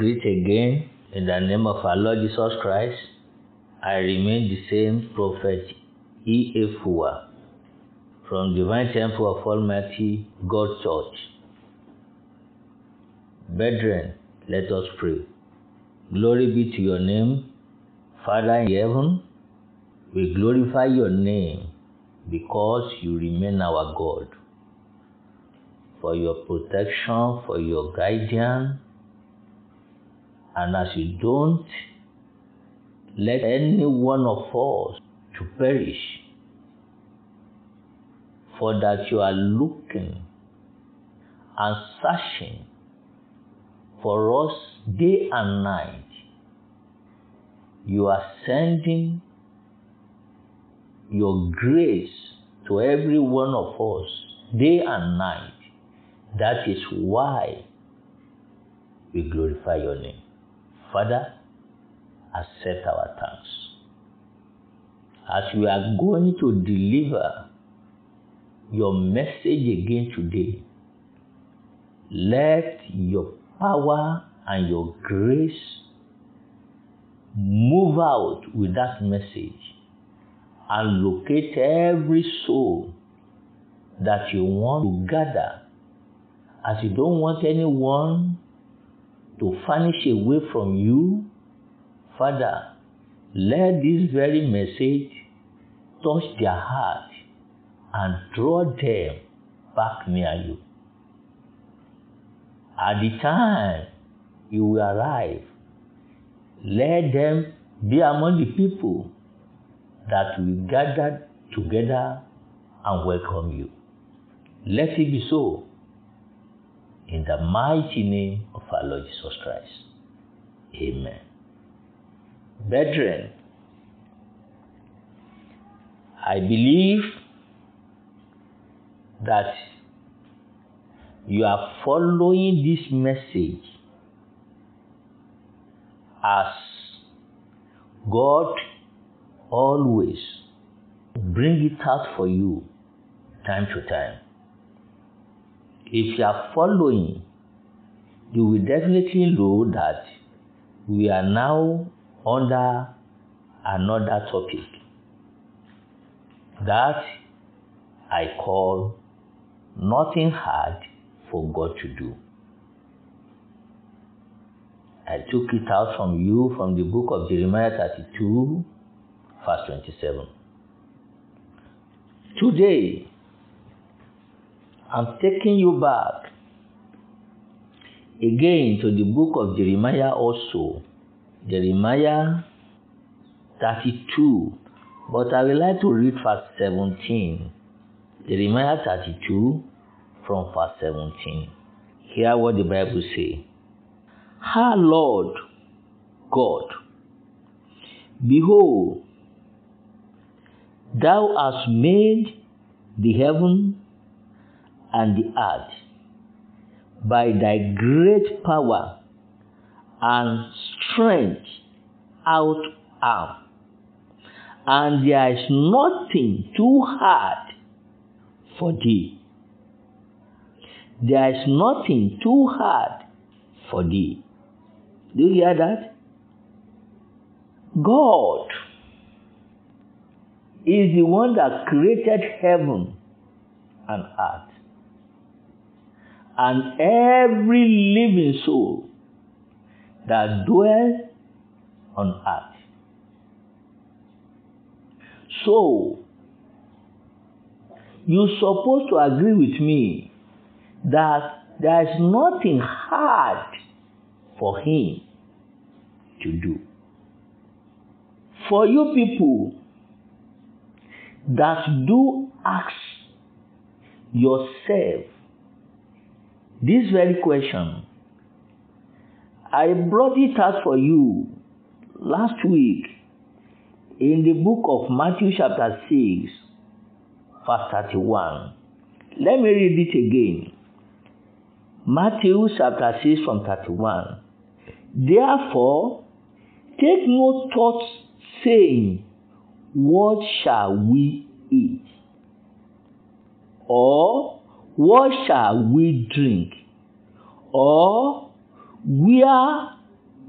greet again in the name of our Lord Jesus Christ. I remain the same prophet E. A. From Divine Temple of Almighty God Church. Brethren, let us pray. Glory be to your name, Father in heaven. We glorify your name because you remain our God. For your protection, for your guidance, and as you don't let any one of us to perish, for that you are looking and searching for us day and night. You are sending your grace to every one of us day and night. That is why we glorify your name. Father, accept our thanks. As we are going to deliver your message again today, let your power and your grace move out with that message and locate every soul that you want to gather as you don't want anyone to vanish away from you. Father, let this very message touch their heart and draw them back near you. At the time you will arrive, let them be among the people that will gather together and welcome you. Let it be so in the mighty name of our Lord Jesus Christ. Amen. Brethren, I believe that you are following this message as God always bring it out for you time to time. If you are following, you will definitely know that we are now under another topic that I call nothing hard for God to do. I took it out from you from the book of Jeremiah 32, verse 27. Today, I'm taking you back again to the book of Jeremiah also. Jeremiah 32. But I would like to read verse 17. Jeremiah 32 from verse 17. Hear what the Bible says. Ha, Lord God, behold, thou hast made the heaven and the earth by thy great power and strength out arm. And there is nothing too hard for thee. There is nothing too hard for thee. Do you hear that? God is the one that created heaven and earth. And every living soul that dwells on earth. So, you're supposed to agree with me that there is nothing hard for him to do. For you people that do ask yourself this very question, I brought it out for you last week in the book of Matthew chapter 6, verse 31. Let me read it again. Matthew chapter 6 from 31. Therefore, take no thought saying, What shall we eat? Or what shall we drink? Or where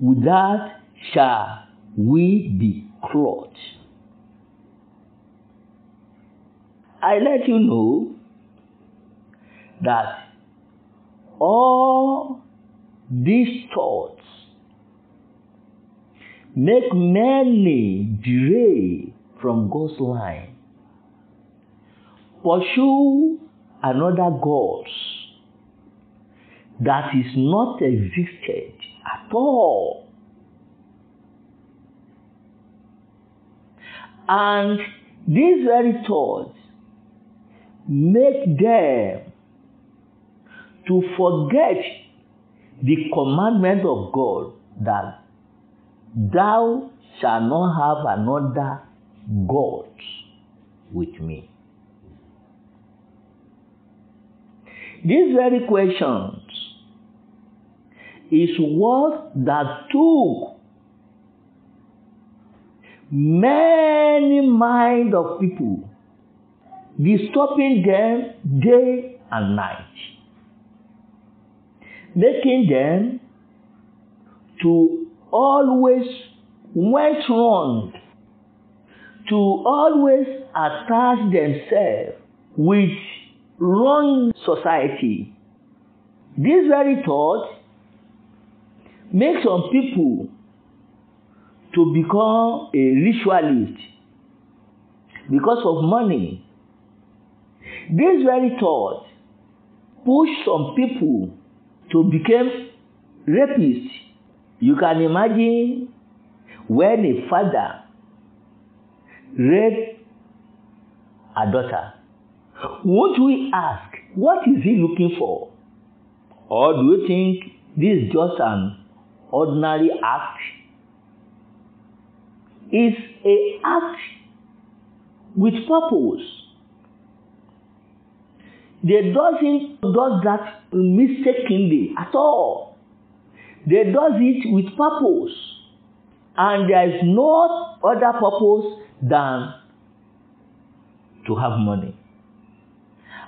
with that shall we be clothed. I let you know that all these thoughts make many derail from God's line. Pursue another God that is not existed at all. And these very thoughts make them to forget the commandment of God that thou shalt not have another God with me. These very questions is what that took many mind of people, disturbing them day and night, making them to always went wrong, to always attach themselves with wrong society. This very thought makes some people to become a ritualist because of money. This very thought push some people to become rapists. You can imagine when a father raped a daughter. Won't we ask, what is he looking for? Or do you think this is just an ordinary act? Is a act with purpose. They doesn't does that mistakenly at all. They does it with purpose. And there is no other purpose than to have money.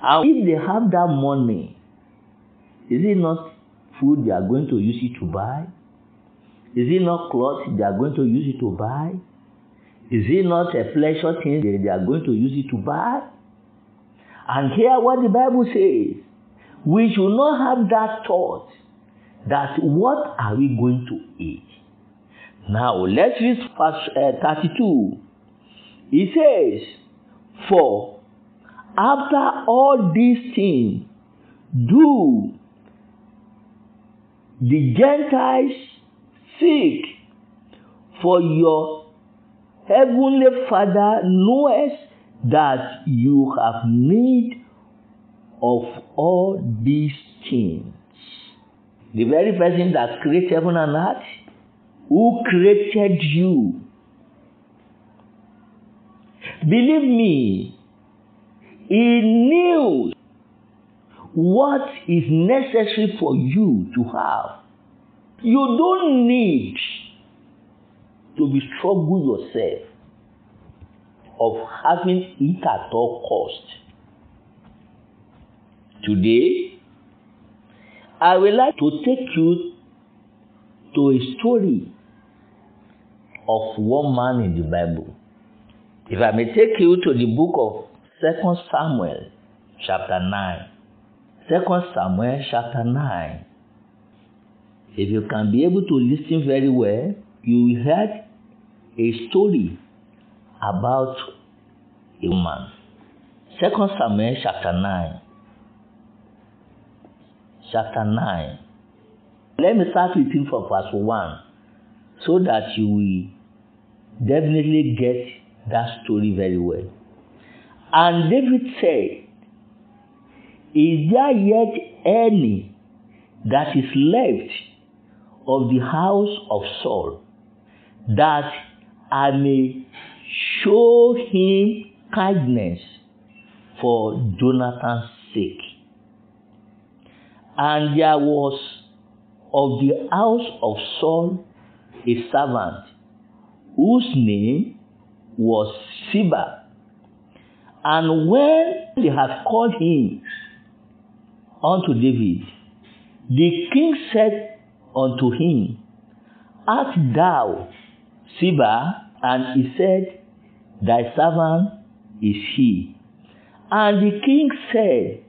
And if they have that money, is it not food they are going to use it to buy? Is it not clothes they are going to use it to buy? Is it not a pleasure thing they are going to use it to buy? And hear what the Bible says. We should not have that thought that what are we going to eat? Now let's read verse uh, 32. It says, For after all these things do the Gentiles seek, for your heavenly Father knows that you have need of all these things. The very person that created heaven and earth, who created you. Believe me, he knew what is necessary for you to have. You don't need to be struggle yourself of having it at all cost. Today, I would like to take you to a story of one man in the Bible. If I may take you to the book of Second Samuel, chapter 9. Second Samuel, chapter 9. If you can be able to listen very well, you will hear a story about a woman. Second Samuel, chapter 9. Chapter 9. Let me start with you from verse 1 so that you will definitely get that story very well. And David said, Is there yet any that is left of the house of Saul that I may show him kindness for Jonathan's sake? And there was of the house of Saul a servant whose name was Ziba. And when they had called him unto David, the king said unto him, art thou Ziba? And he said, Thy servant is he. And the king said,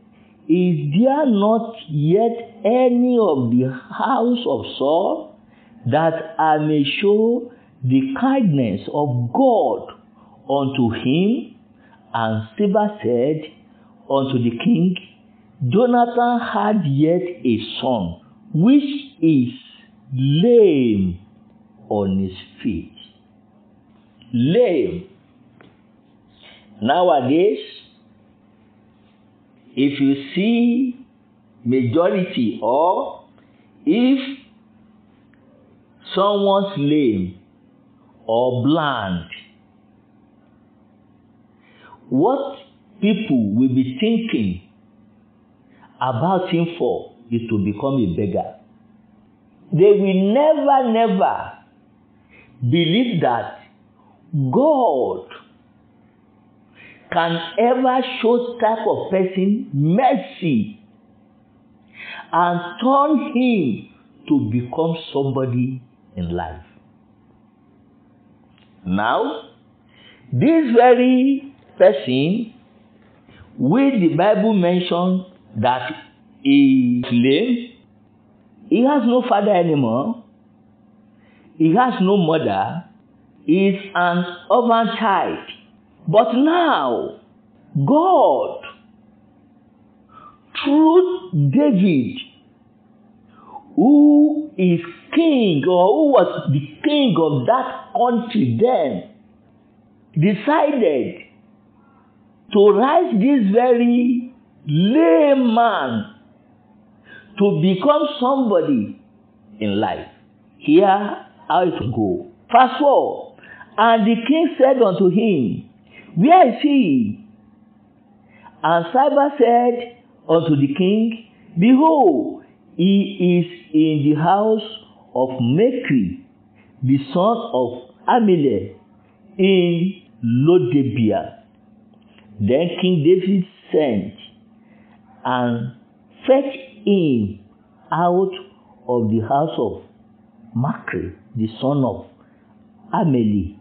Is there not yet any of the house of Saul that I may show the kindness of God unto him? And Ziba said unto the king, Jonathan had yet a son, which is lame on his feet. Lame. Nowadays, if you see majority or if someone's lame or blind, what people will be thinking about him for is to become a beggar. They will never, never believe that God can ever show type of person mercy and turn him to become somebody in life. Now, this very person, which the Bible mentions that he is lame, he has no father anymore, he has no mother, he is an orphan child. But now, God, through David, who is king or who was the king of that country then, decided to rise this very lame man to become somebody in life. Here how it go. Verse 4 And the king said unto him, Where is he? And Ziba said unto the king, Behold, he is in the house of Machir, the son of Ammiel, in Lodebar. Then King David sent and fetched him out of the house of Machir, the son of Ammiel,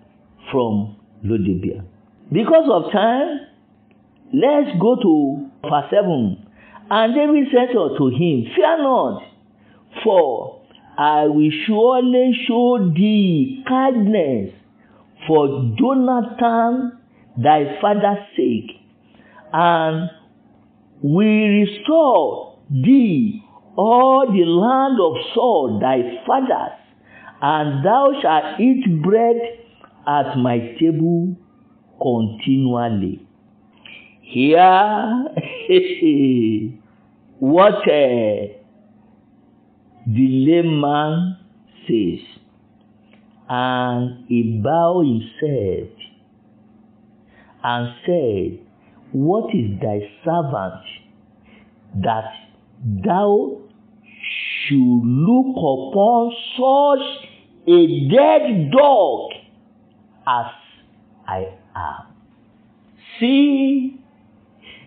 from Lodebar. Because of time, let's go to verse 7. And David said unto him, Fear not, for I will surely show thee kindness for Jonathan thy father's sake, and we restore thee all the land of Saul thy fathers, and thou shalt eat bread at my table continually. Here, what uh, the lame man says, and he bowed himself and said, What is thy servant that thou should look upon such a dead dog as I am? See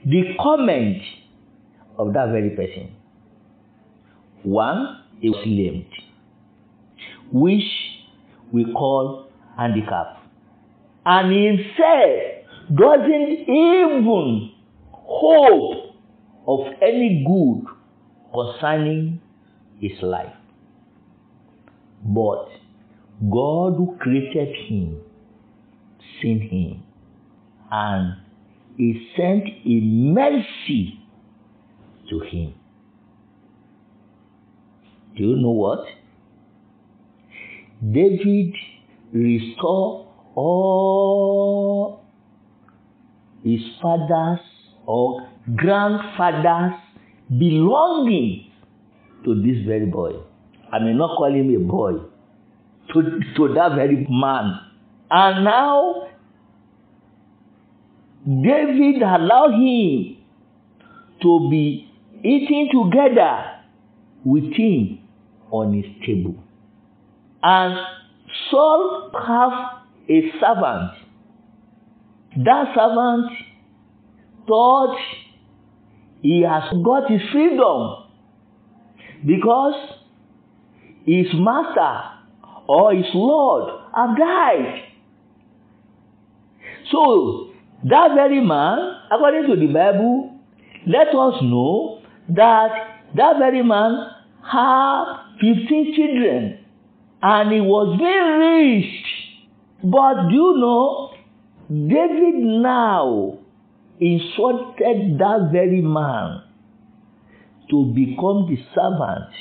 the comment of that very person. One, he was lamed, which we call handicap. And himself doesn't even hope of any good concerning his life. But God who created him seen him and he sent a mercy to him. Do you know what? David restored all his father's or grandfather's belonging to this very boy. I may not call him a boy, to, to that very man. And now, David allowed him to be eating together with him on his table. And Saul have a servant. That servant thought he has got his freedom because his master or his Lord have died. So, that very man, according to the Bible, let us know that that very man had 15 children and he was very rich. But do you know, David now instructed that very man to become the servant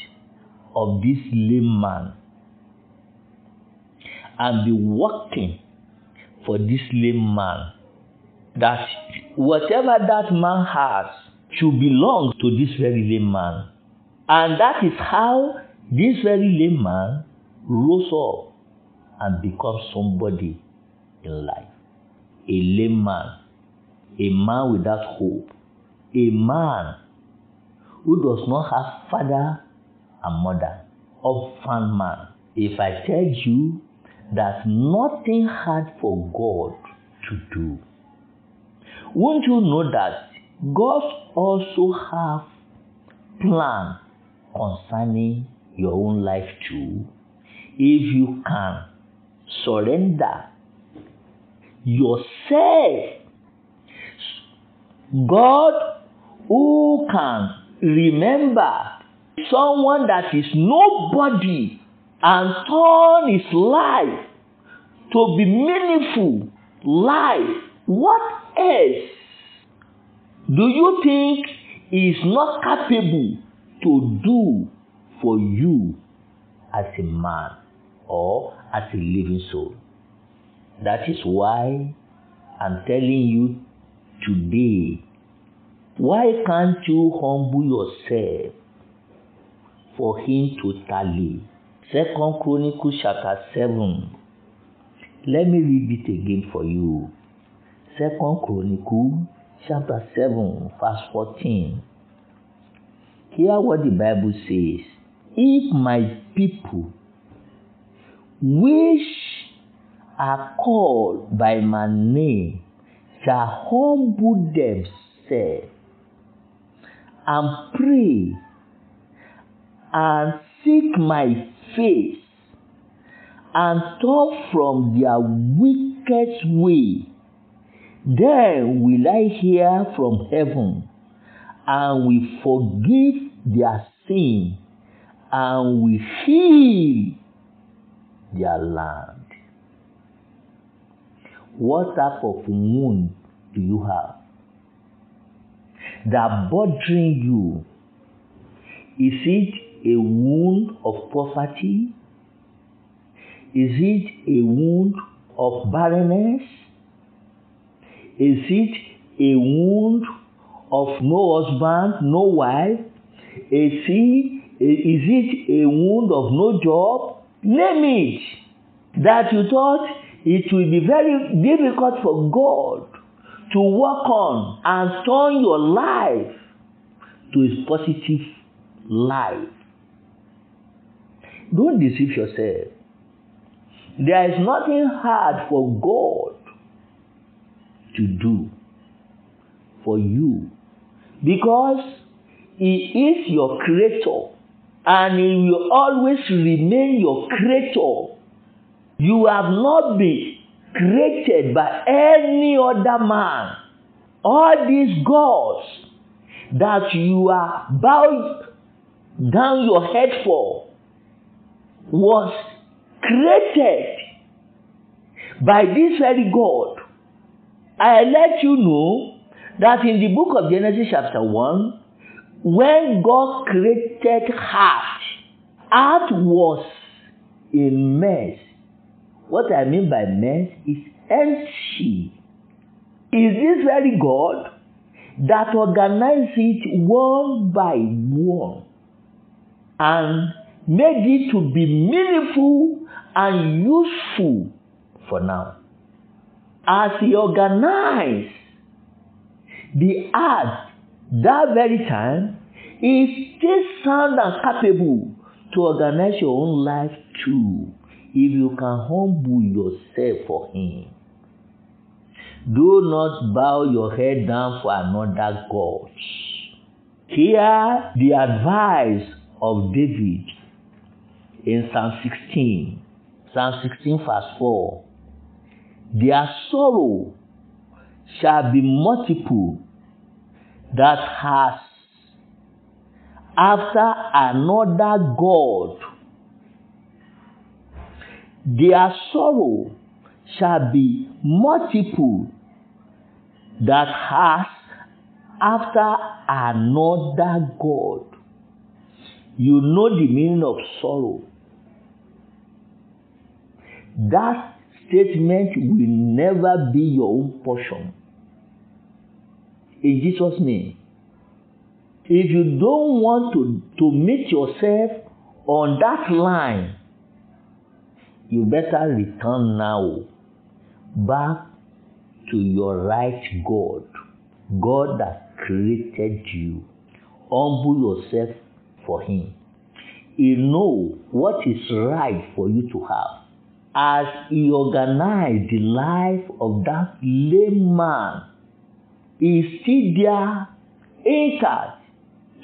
of this lame man and be working for this lame man. That whatever that man has should belong to this very lame man. And that is how this very lame man rose up and become somebody in life a lame man a man without hope a man who does not have father and mother orphan man if i tell you that nothing hard for God to do. Won't you know that God also have plan concerning your own life too? If you can surrender yourself, God who can remember someone that is nobody and turn his life to be meaningful life. What else do you think is not capable to do for you as a man or as a living soul? That is why I'm telling you today why can't you humble yourself for him to tally? Second Chronicles chapter 7. Let me read it again for you. Second Chronicles chapter 7, verse 14. Hear what the Bible says. If my people, which are called by my name, shall humble themselves and pray and seek my face and turn from their wicked way, then will I hear from heaven and will forgive their sin and will heal their land. What type of wound do you have that bothering you? Is it a wound of poverty? Is it a wound of barrenness? Is it a wound of no husband, no wife? Is it, is it a wound of no job? Name it. That you thought it will be very difficult for God to work on and turn your life to a positive life. Don't deceive yourself. There is nothing hard for God to do for you because He is your creator and He will always remain your creator. You have not been created by any other man. All these gods that you are bowed down your head for was created by this very God. I let you know that in the book of Genesis chapter 1, when God created heart, heart was a mess. What I mean by mess is empty. Is this very God that organized it one by one and made it to be meaningful and useful for now. As he organized the art that very time, is still sound and capable to organize your own life too if you can humble yourself for him. Do not bow your head down for another God. Hear the advice of David in Psalm 16, Psalm 16, verse 4. Their sorrow shall be multiple that has after another God. Their sorrow shall be multiple that has after another God. You know the meaning of sorrow. That statement will never be your own portion. In Jesus' name. If you don't want to, to meet yourself on that line, you better return now back to your right God, God that created you. Humble yourself for Him. He know what is right for you to have. As He organized the life of that lame man, He is still there intact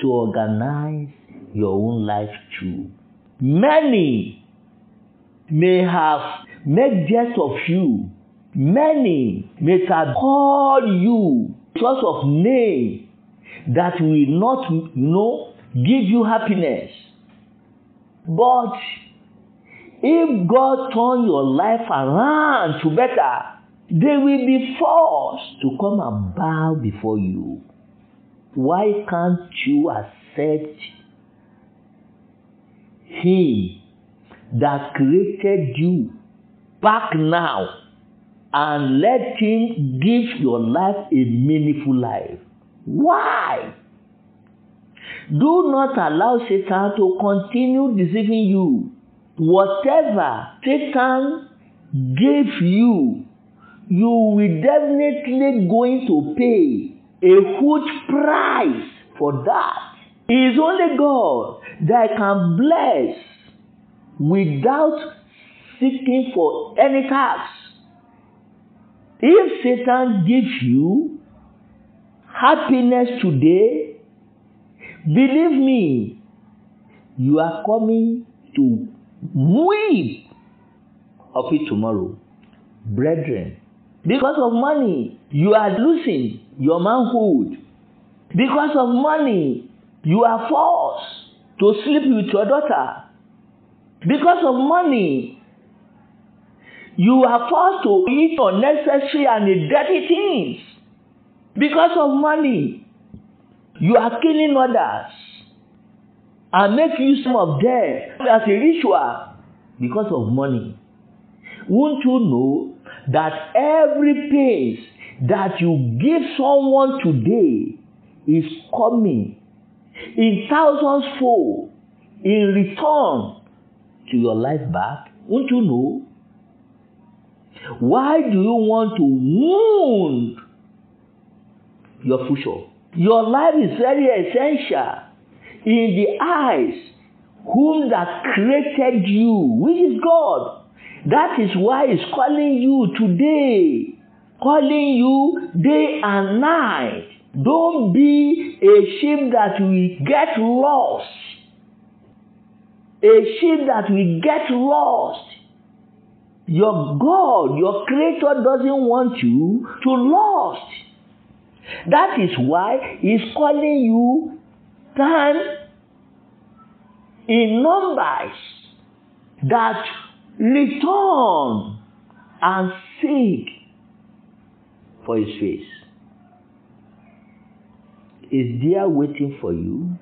to organize your own life too. Many may have made jest of you. Many may have called you because of name that will not, know, give you happiness. But if God turn your life around to better, they will be forced to come and bow before you. Why can't you accept Him that created you back now and let Him give your life a meaningful life? Why? Do not allow Satan to continue deceiving you. Whatever Satan gave you, you will definitely going to pay a huge price for that. It is only God that can bless without seeking for any tax. If Satan gives you happiness today, believe me, you are coming to weep of it tomorrow. Brethren, because of money, you are losing your manhood. Because of money, you are forced to sleep with your daughter. Because of money, you are forced to eat unnecessary and dirty things. Because of money, you are killing others and make use of them as a ritual because of money. Won't you know that every pain that you give someone today is coming in thousands fold in return to your life back? Won't you know? Why do you want to wound your future? Your life is very essential in the eyes whom that created you, which is God. That is why He's calling you today, calling you day and night. Don't be a sheep that will get lost. A sheep that will get lost. Your God, your Creator doesn't want you to lost. That is why He's calling you stand in numbers that return and seek for his face. Is there waiting for you?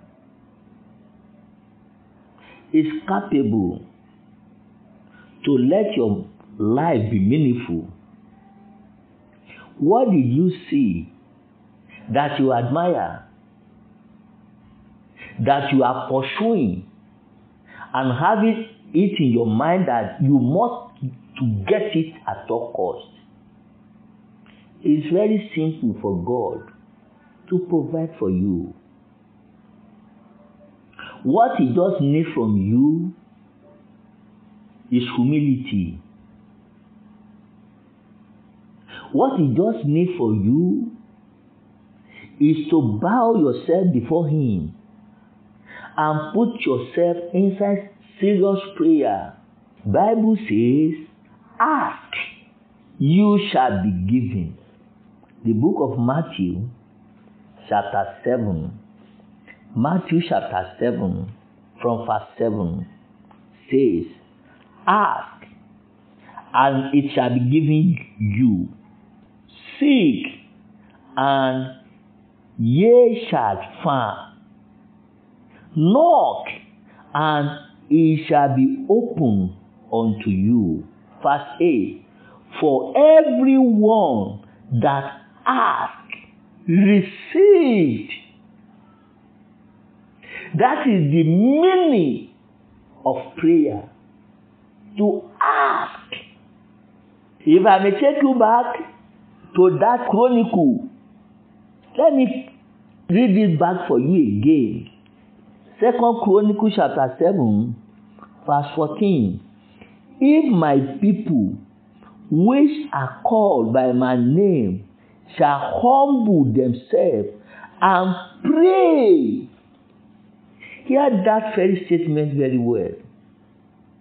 Is capable to let your life be meaningful. What did you see that you admire, that you are pursuing, and having it in your mind that you must to get it at all cost? It's very simple for God to provide for you. What He just needs from you is humility. What He just needs for you is to bow yourself before Him and put yourself inside serious prayer Bible says, ask, you shall be given. The book of Matthew, chapter 7, Matthew chapter 7, from verse 7, says, Ask, and it shall be given you. Seek, and ye shall find. Knock, and it shall be opened unto you. Verse 8 For everyone that ask received. That is the meaning of prayer. To ask. If I may take you back to that chronicle, let me read it back for you again. Second Chronicle chapter 7, verse 14. If my people, which are called by my name, shall humble themselves and pray. Hear that very statement very well.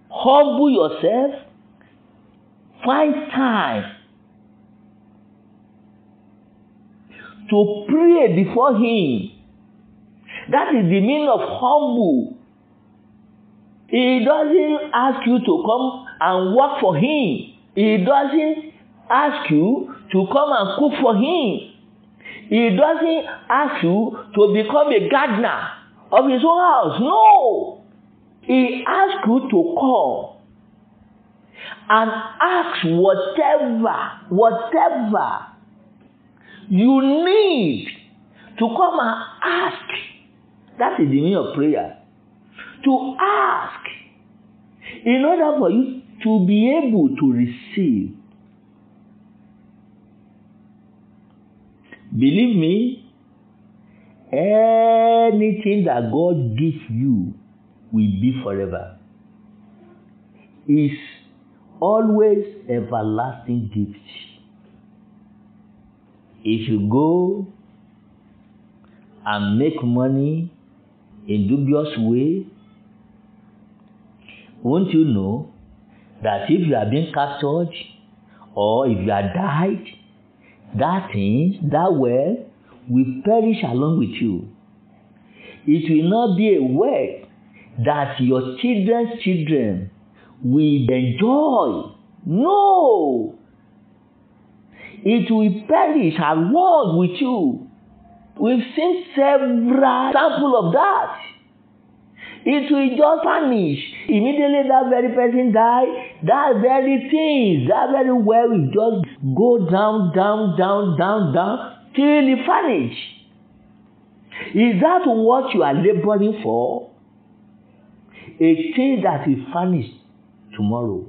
Humble yourself, find time to pray before Him. That is the meaning of humble. He doesn't ask you to come and work for Him. He doesn't ask you to come and cook for Him. He doesn't ask you to become a gardener of His own house. No. He asks you to come and ask whatever, whatever you need to come and ask. That is the meaning of prayer. To ask in order for you to be able to receive. Believe me, anything that God gives you will be forever. Is always everlasting gift. If you go and make money in dubious way, won't you know that if you are being captured or if you are died, that thing, that well, will perish along with you. It will not be a word that your children's children will enjoy. No! It will perish along with you. We've seen several samples of that. It will just vanish. Immediately that very person die, that very thing, that very well will just go down, down, down, down, down till it vanish. Is that what you are laboring for? A thing that will vanish tomorrow.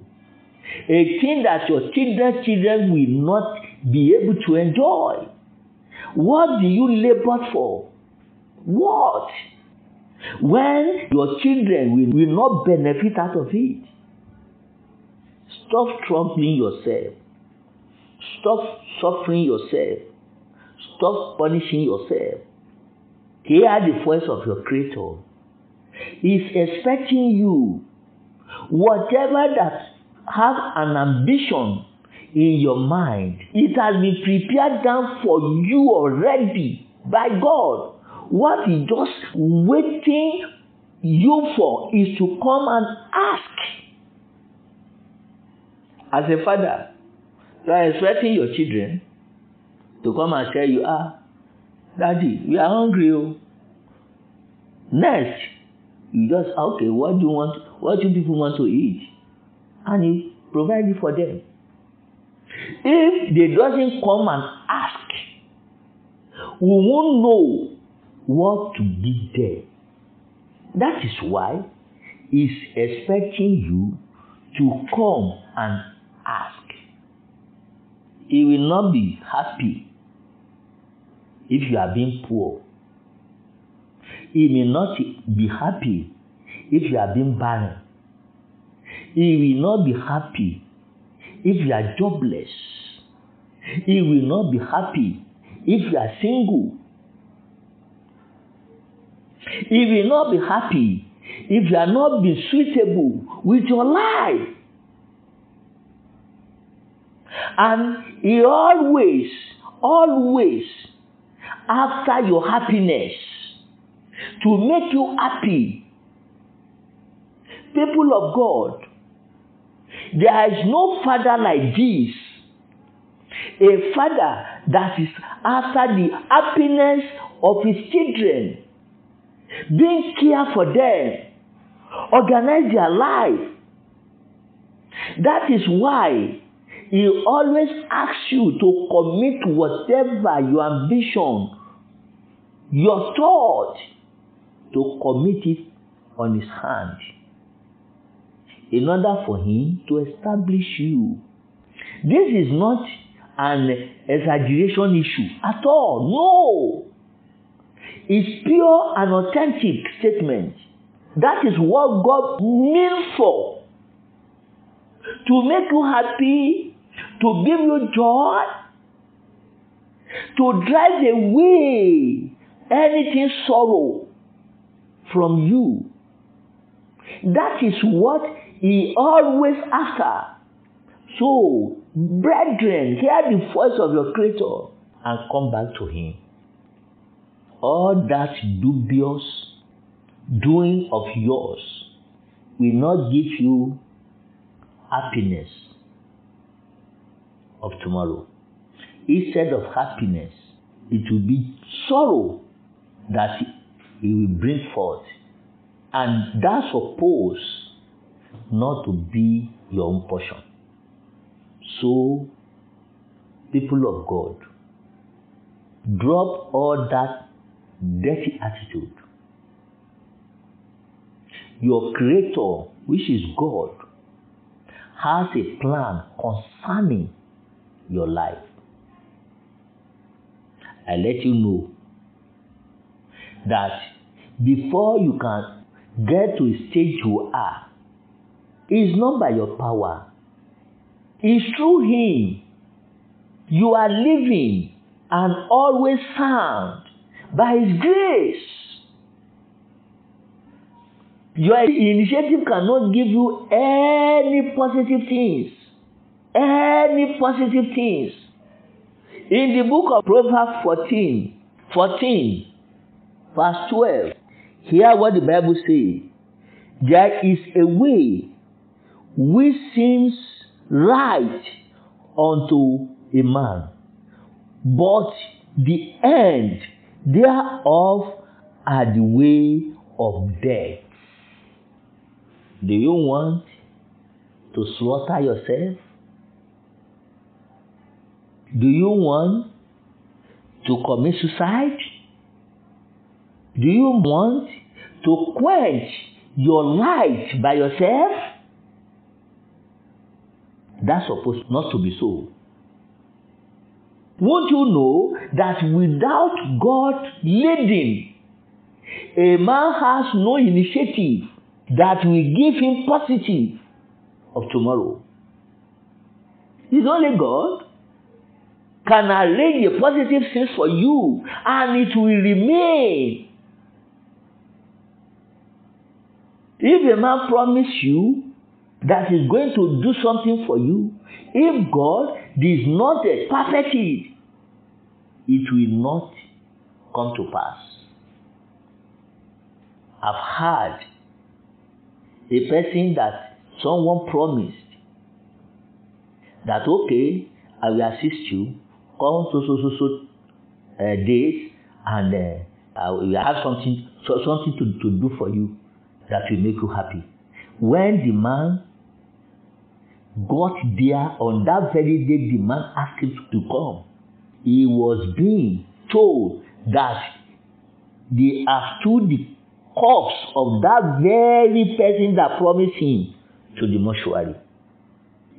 A thing that your children's children will not be able to enjoy. What do you labor for? What? When your children will, will not benefit out of it. Stop troubling yourself. Stop suffering yourself. Stop punishing yourself. Hear the voice of your Creator. He's expecting you. Whatever that have an ambition in your mind, it has been prepared down for you already by God. What He just waiting you for is to come and ask. As a father, you are expecting your children to come and tell you, ah, daddy, we are hungry. Oh. Next, you just, okay, what do you want, what do people want to eat? And you provide it for them. If they doesn't come and ask, we won't know what to give them. That is why he's expecting you to come and ask. He will not be happy if you are being poor. He may not be happy if you are being barren. He will not be happy if you are jobless. He will not be happy if you are single. He will not be happy if you are not being suitable with your life. And he always, always after your happiness to make you happy. People of God, there is no father like this. A father that is after the happiness of his children, being care for them, organize their life. That is why he always asks you to commit whatever your ambition, your thought, to commit it on his hand in order for him to establish you. This is not an exaggeration issue at all. No. It's pure and authentic statement. That is what God means for. To make you happy, to give you joy, to drive away anything sorrow from you. That is what he always after. So, brethren, hear the voice of your Creator and come back to Him. All that dubious doing of yours will not give you happiness of tomorrow. Instead of happiness, it will be sorrow that it will bring forth. And that's supposed not to be your own portion. So, people of God, drop all that dirty attitude. Your Creator, which is God, has a plan concerning your life. I let you know that before you can get to a stage you are, it's not by your power. It's through Him. You are living and always sound by His grace. Your initiative cannot give you any positive things. Any positive things. In the book of Proverbs 14, 14, verse 12, hear what the Bible says. There is a way which seems right unto a man, but the end thereof are the way of death. Do you want to slaughter yourself? Do you want to commit suicide? Do you want to quench your light by yourself? That's supposed not to be so. Won't you know that without God leading, a man has no initiative that will give him positive of tomorrow? It's only God can arrange the positive things for you and it will remain. If a man promise you that he's going to do something for you, if God does not perfect it, it will not come to pass. I've heard a person that someone promised that okay, I will assist you, come so so so so uh, days, and uh, I will have something so, something to, to do for you that will make you happy. When the man got there on that very day the man asked him to come. He was being told that they have stood the corpse of that very person that promised him to the mortuary.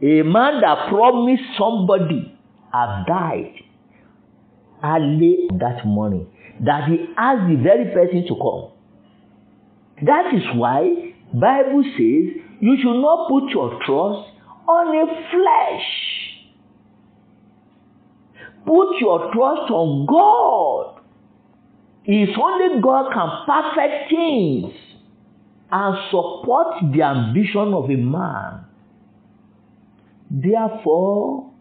A man that promised somebody have died early that morning that he asked the very person to come that is why bible says you should not put your trust on a flesh. Put your trust on God. If only God can perfect things and support the ambition of a man. Therefore,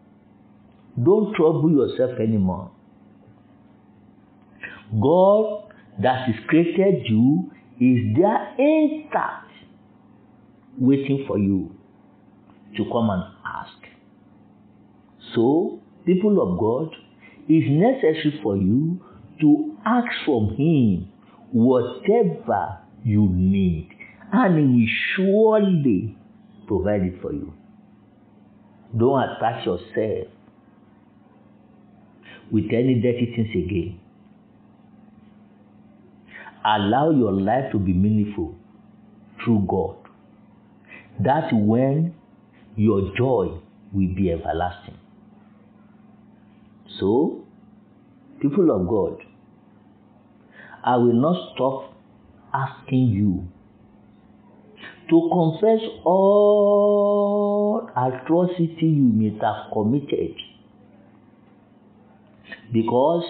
Don't trouble yourself anymore. God that has created you is there intact, waiting for you to come and ask. So, people of God, it's necessary for you to ask from Him whatever you need, and He will surely provide it for you. Don't attach yourself with any dirty things again. Allow your life to be meaningful through God. That's when your joy will be everlasting. So, people of God, I will not stop asking you to confess all atrocity you may have committed because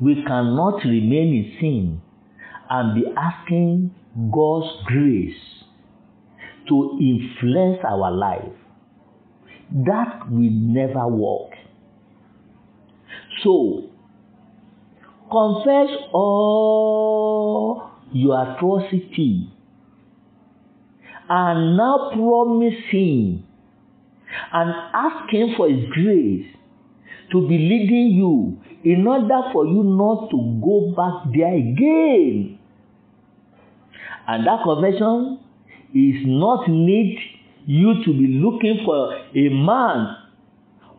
we cannot remain in sin and be asking God's grace to influence our life. That will never work. So, confess all your atrocity and now promise Him and ask Him for His grace to be leading you in order for you not to go back there again. And that confession is not need you to be looking for a man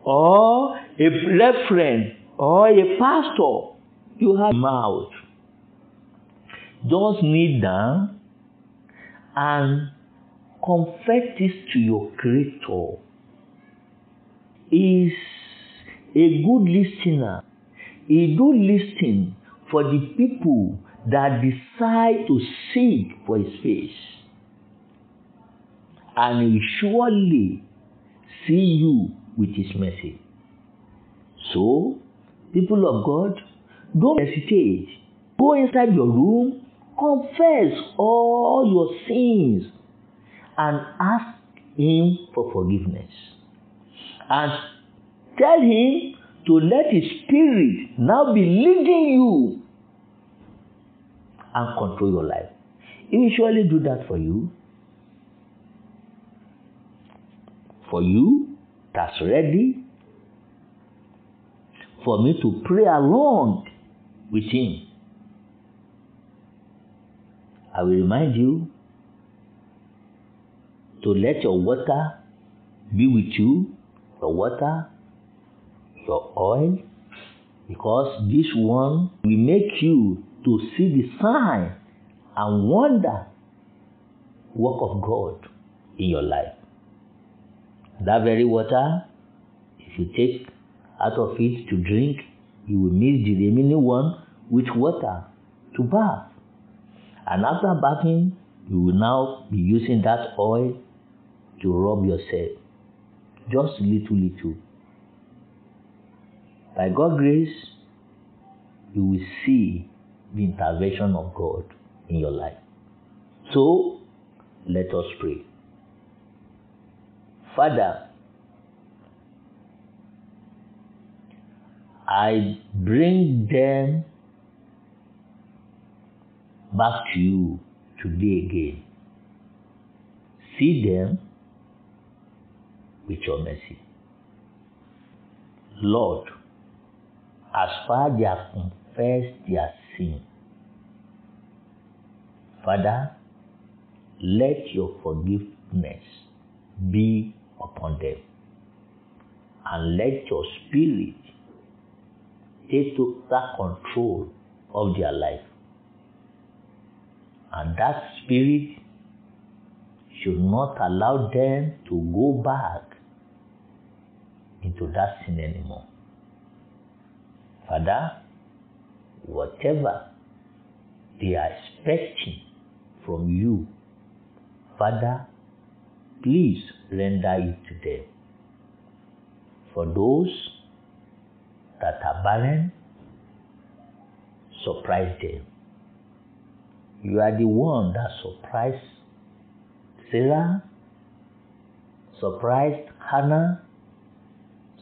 or a reverend or a pastor. You have mouth. Just kneel down and confess this to your creator. Is a good listener. He do listen for the people that decide to seek for his face. And he surely see you with his mercy. So, people of God, don't hesitate. Go inside your room, confess all your sins, and ask him for forgiveness. And tell him to let his spirit now be leading you and control your life. He will surely do that for you. For you that's ready for me to pray along with him. I will remind you to let your water be with you, your water, your oil, because this one will make you to see the sign and wonder work of God in your life. That very water, if you take out of it to drink, you will mix the remaining one with water to bath. And after bathing, you will now be using that oil to rub yourself. Just little, little. By God's grace, you will see the intervention of God in your life. So, let us pray. Father, I bring them back to you today again. See them with your mercy. Lord, as far as they have confessed their sin, Father, let your forgiveness be upon them and let your spirit take total control of their life. And that spirit should not allow them to go back into that sin anymore. Father, whatever they are expecting from you, Father, please render it to them. For those that are barren, surprise them. You are the one that surprised Sarah, surprised Hannah,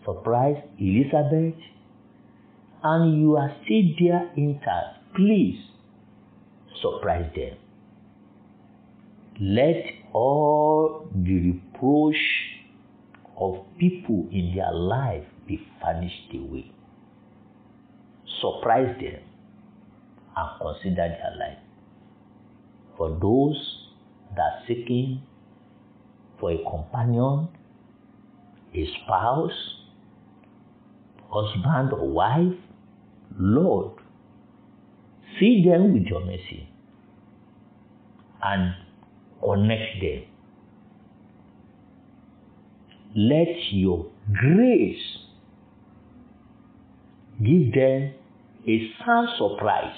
surprised Elizabeth, and you are still there intact, please surprise them. Let all the reproach of people in their life be vanished away. Surprise them and consider their life. For those that are seeking for a companion, a spouse, husband or wife, Lord, see them with your mercy and connect them. Let your grace give them a sound surprise.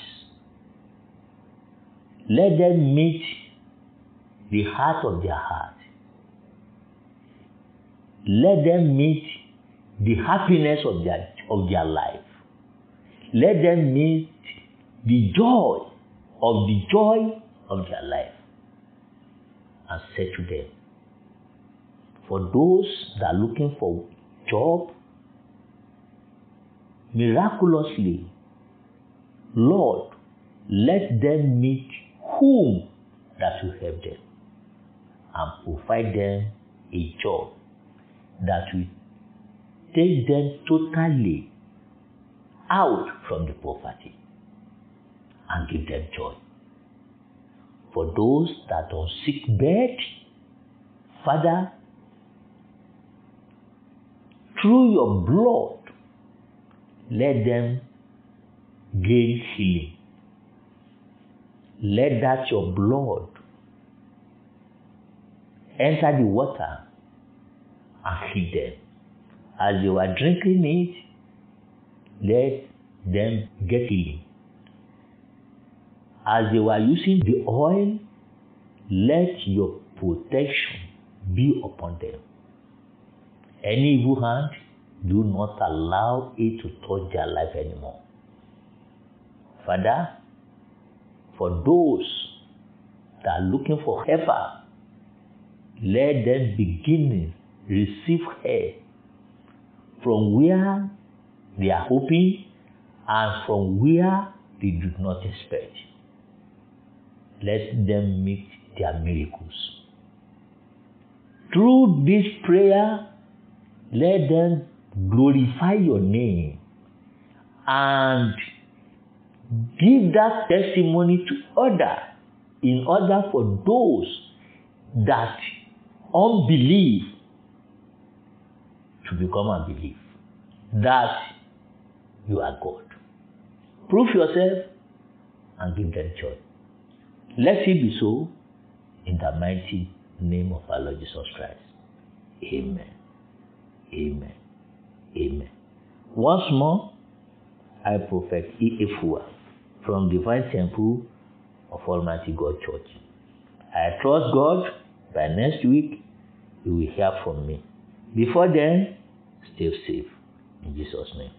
Let them meet the heart of their heart. Let them meet the happiness of their, of their life. Let them meet the joy of the joy of their life. And say to them, for those that are looking for job, miraculously, Lord, let them meet whom that will help them and provide them a job that will take them totally out from the poverty and give them joy. For those that are sick bed, Father, through your blood, let them gain healing. Let that your blood enter the water and heal them. As you are drinking it, let them get healing. As they were using the oil, let your protection be upon them. Any evil hand, do not allow it to touch their life anymore. Father, for those that are looking for helper, let them begin receive help from where they are hoping and from where they do not expect. Let them meet their miracles. Through this prayer, let them glorify your name and give that testimony to others in order for those that unbelief to become unbelief that you are God. Prove yourself and give them joy. Let it be so in the mighty name of our Lord Jesus Christ. Amen. Amen. Amen. Once more, I Prophet. Efua from Divine Temple of Almighty God Church. I trust God by next week you will hear from me. Before then, stay safe. In Jesus' name.